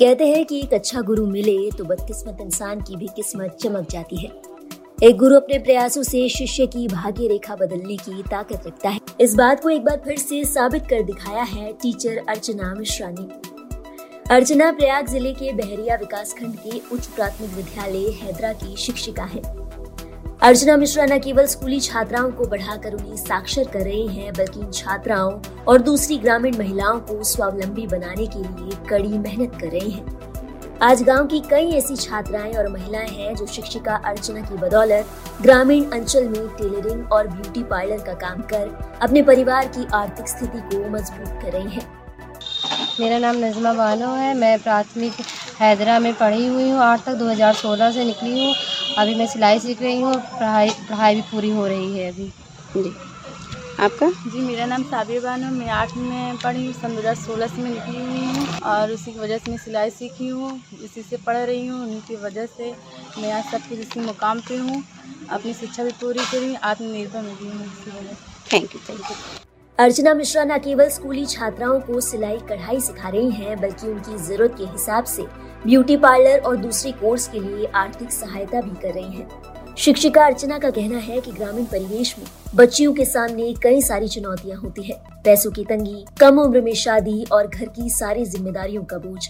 कहते हैं कि एक अच्छा गुरु मिले तो बदकिस्मत इंसान की भी किस्मत चमक जाती है। एक गुरु अपने प्रयासों से शिष्य की भाग्य रेखा बदलने की ताकत रखता है। इस बात को एक बार फिर से साबित कर दिखाया है टीचर अर्चना मिश्रा ने। अर्चना प्रयाग ज़िले के बहरिया विकास खंड के उच्च प्राथमिक विद्यालय हैदरा की शिक्षिका है। अर्चना मिश्रा न केवल स्कूली छात्राओं को बढ़ाकर उन्हें साक्षर कर रही हैं, बल्कि इन छात्राओं और दूसरी ग्रामीण महिलाओं को स्वावलंबी बनाने के लिए कड़ी मेहनत कर रही हैं आज गाँव की कई ऐसी छात्राएँ और महिलाएँ हैं जो शिक्षिका अर्चना की बदौलत ग्रामीण अंचल में टेलरिंग और ब्यूटी पार्लर का काम कर अपने परिवार की आर्थिक स्थिति को मज़बूत कर रही हैं। मेरा नाम नजमा बानो है, मैं प्राथमिक हैदरा में पढ़ी हुई हूँ, आठ तक 2016 से निकली हूँ अभी मैं सिलाई सीख रही हूँ पढ़ाई पढ़ाई भी पूरी हो रही है अभी। जी। आपका? जी मेरा नाम साबिर बानो मैं आठ में पढ़ी हूँ सन दो हज़ार सोलह से मैं निकली हुई हूँ और उसी की वजह से मैं सिलाई सीखी हूँ। इसी से पढ़ रही हूँ उनकी वजह से मैं आज सब कुछ इसी मुकाम पे हूँ। अपनी शिक्षा भी पूरी करी आत्मनिर्भर में भी हूँ इसी वजह से। Thank you thank you Archana Mishra न केवल स्कूली छात्राओं को सिलाई कढ़ाई सिखा रही हैं बल्कि उनकी ज़रूरत के हिसाब से ब्यूटी पार्लर और दूसरे कोर्स के लिए आर्थिक सहायता भी कर रही हैं। शिक्षिका अर्चना का कहना है कि ग्रामीण परिवेश में बच्चियों के सामने कई सारी चुनौतियाँ होती है पैसों की तंगी, कम उम्र में शादी और घर की सारी जिम्मेदारियों का बोझ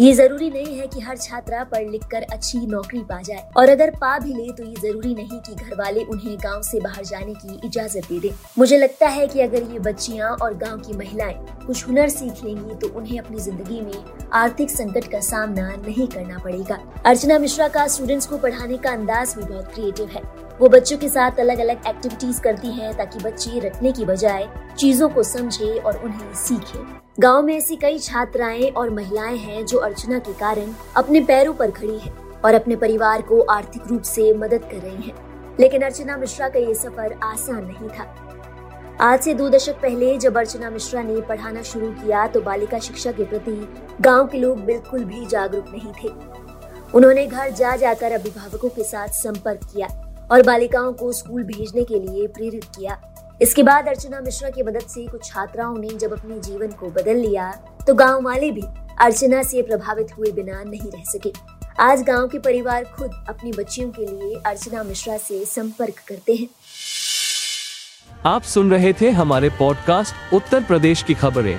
ये ज़रूरी नहीं है कि हर छात्रा पढ़ लिख कर अच्छी नौकरी पा जाए। और अगर पा भी ले तो ये ज़रूरी नहीं कि घर वाले उन्हें गाँव से बाहर जाने की इजाज़त दे दे। मुझे लगता है कि अगर ये बच्चियाँ और गाँव की महिलाएँ कुछ हुनर सीख लेंगी तो उन्हें अपनी ज़िंदगी में आर्थिक संकट का सामना नहीं करना पड़ेगा। अर्चना मिश्रा का स्टूडेंट्स को पढ़ाने का अंदाज भी बहुत क्रिएटिव है। वो बच्चों के साथ अलग अलग एक्टिविटीज़ करती हैं ताकि बच्चे रटने की बजाय चीज़ों को समझे और उन्हें सीखे। गाँव में ऐसी कई छात्राएँ और महिलाएँ हैं जो अर्चना के कारण अपने पैरों पर खड़ी है और अपने परिवार को आर्थिक रूप से मदद कर रही हैं। लेकिन अर्चना मिश्रा का ये सफ़र आसान नहीं था। आज से दो दशक पहले जब अर्चना मिश्रा ने पढ़ाना शुरू किया तो बालिका शिक्षा के प्रति गाँव के लोग बिल्कुल भी जागरूक नहीं थे। उन्होंने घर जा जाकर अभिभावकों के साथ संपर्क किया। और बालिकाओं को स्कूल भेजने के लिए प्रेरित किया। इसके बाद अर्चना मिश्रा की मदद से कुछ छात्राओं ने जब अपने जीवन को बदल लिया तो गाँव वाले भी अर्चना से प्रभावित हुए बिना नहीं रह सके। आज गाँव के परिवार खुद अपनी बच्चियों के लिए अर्चना मिश्रा से संपर्क करते हैं। आप सुन रहे थे हमारे पॉडकास्ट उत्तर प्रदेश की खबरें।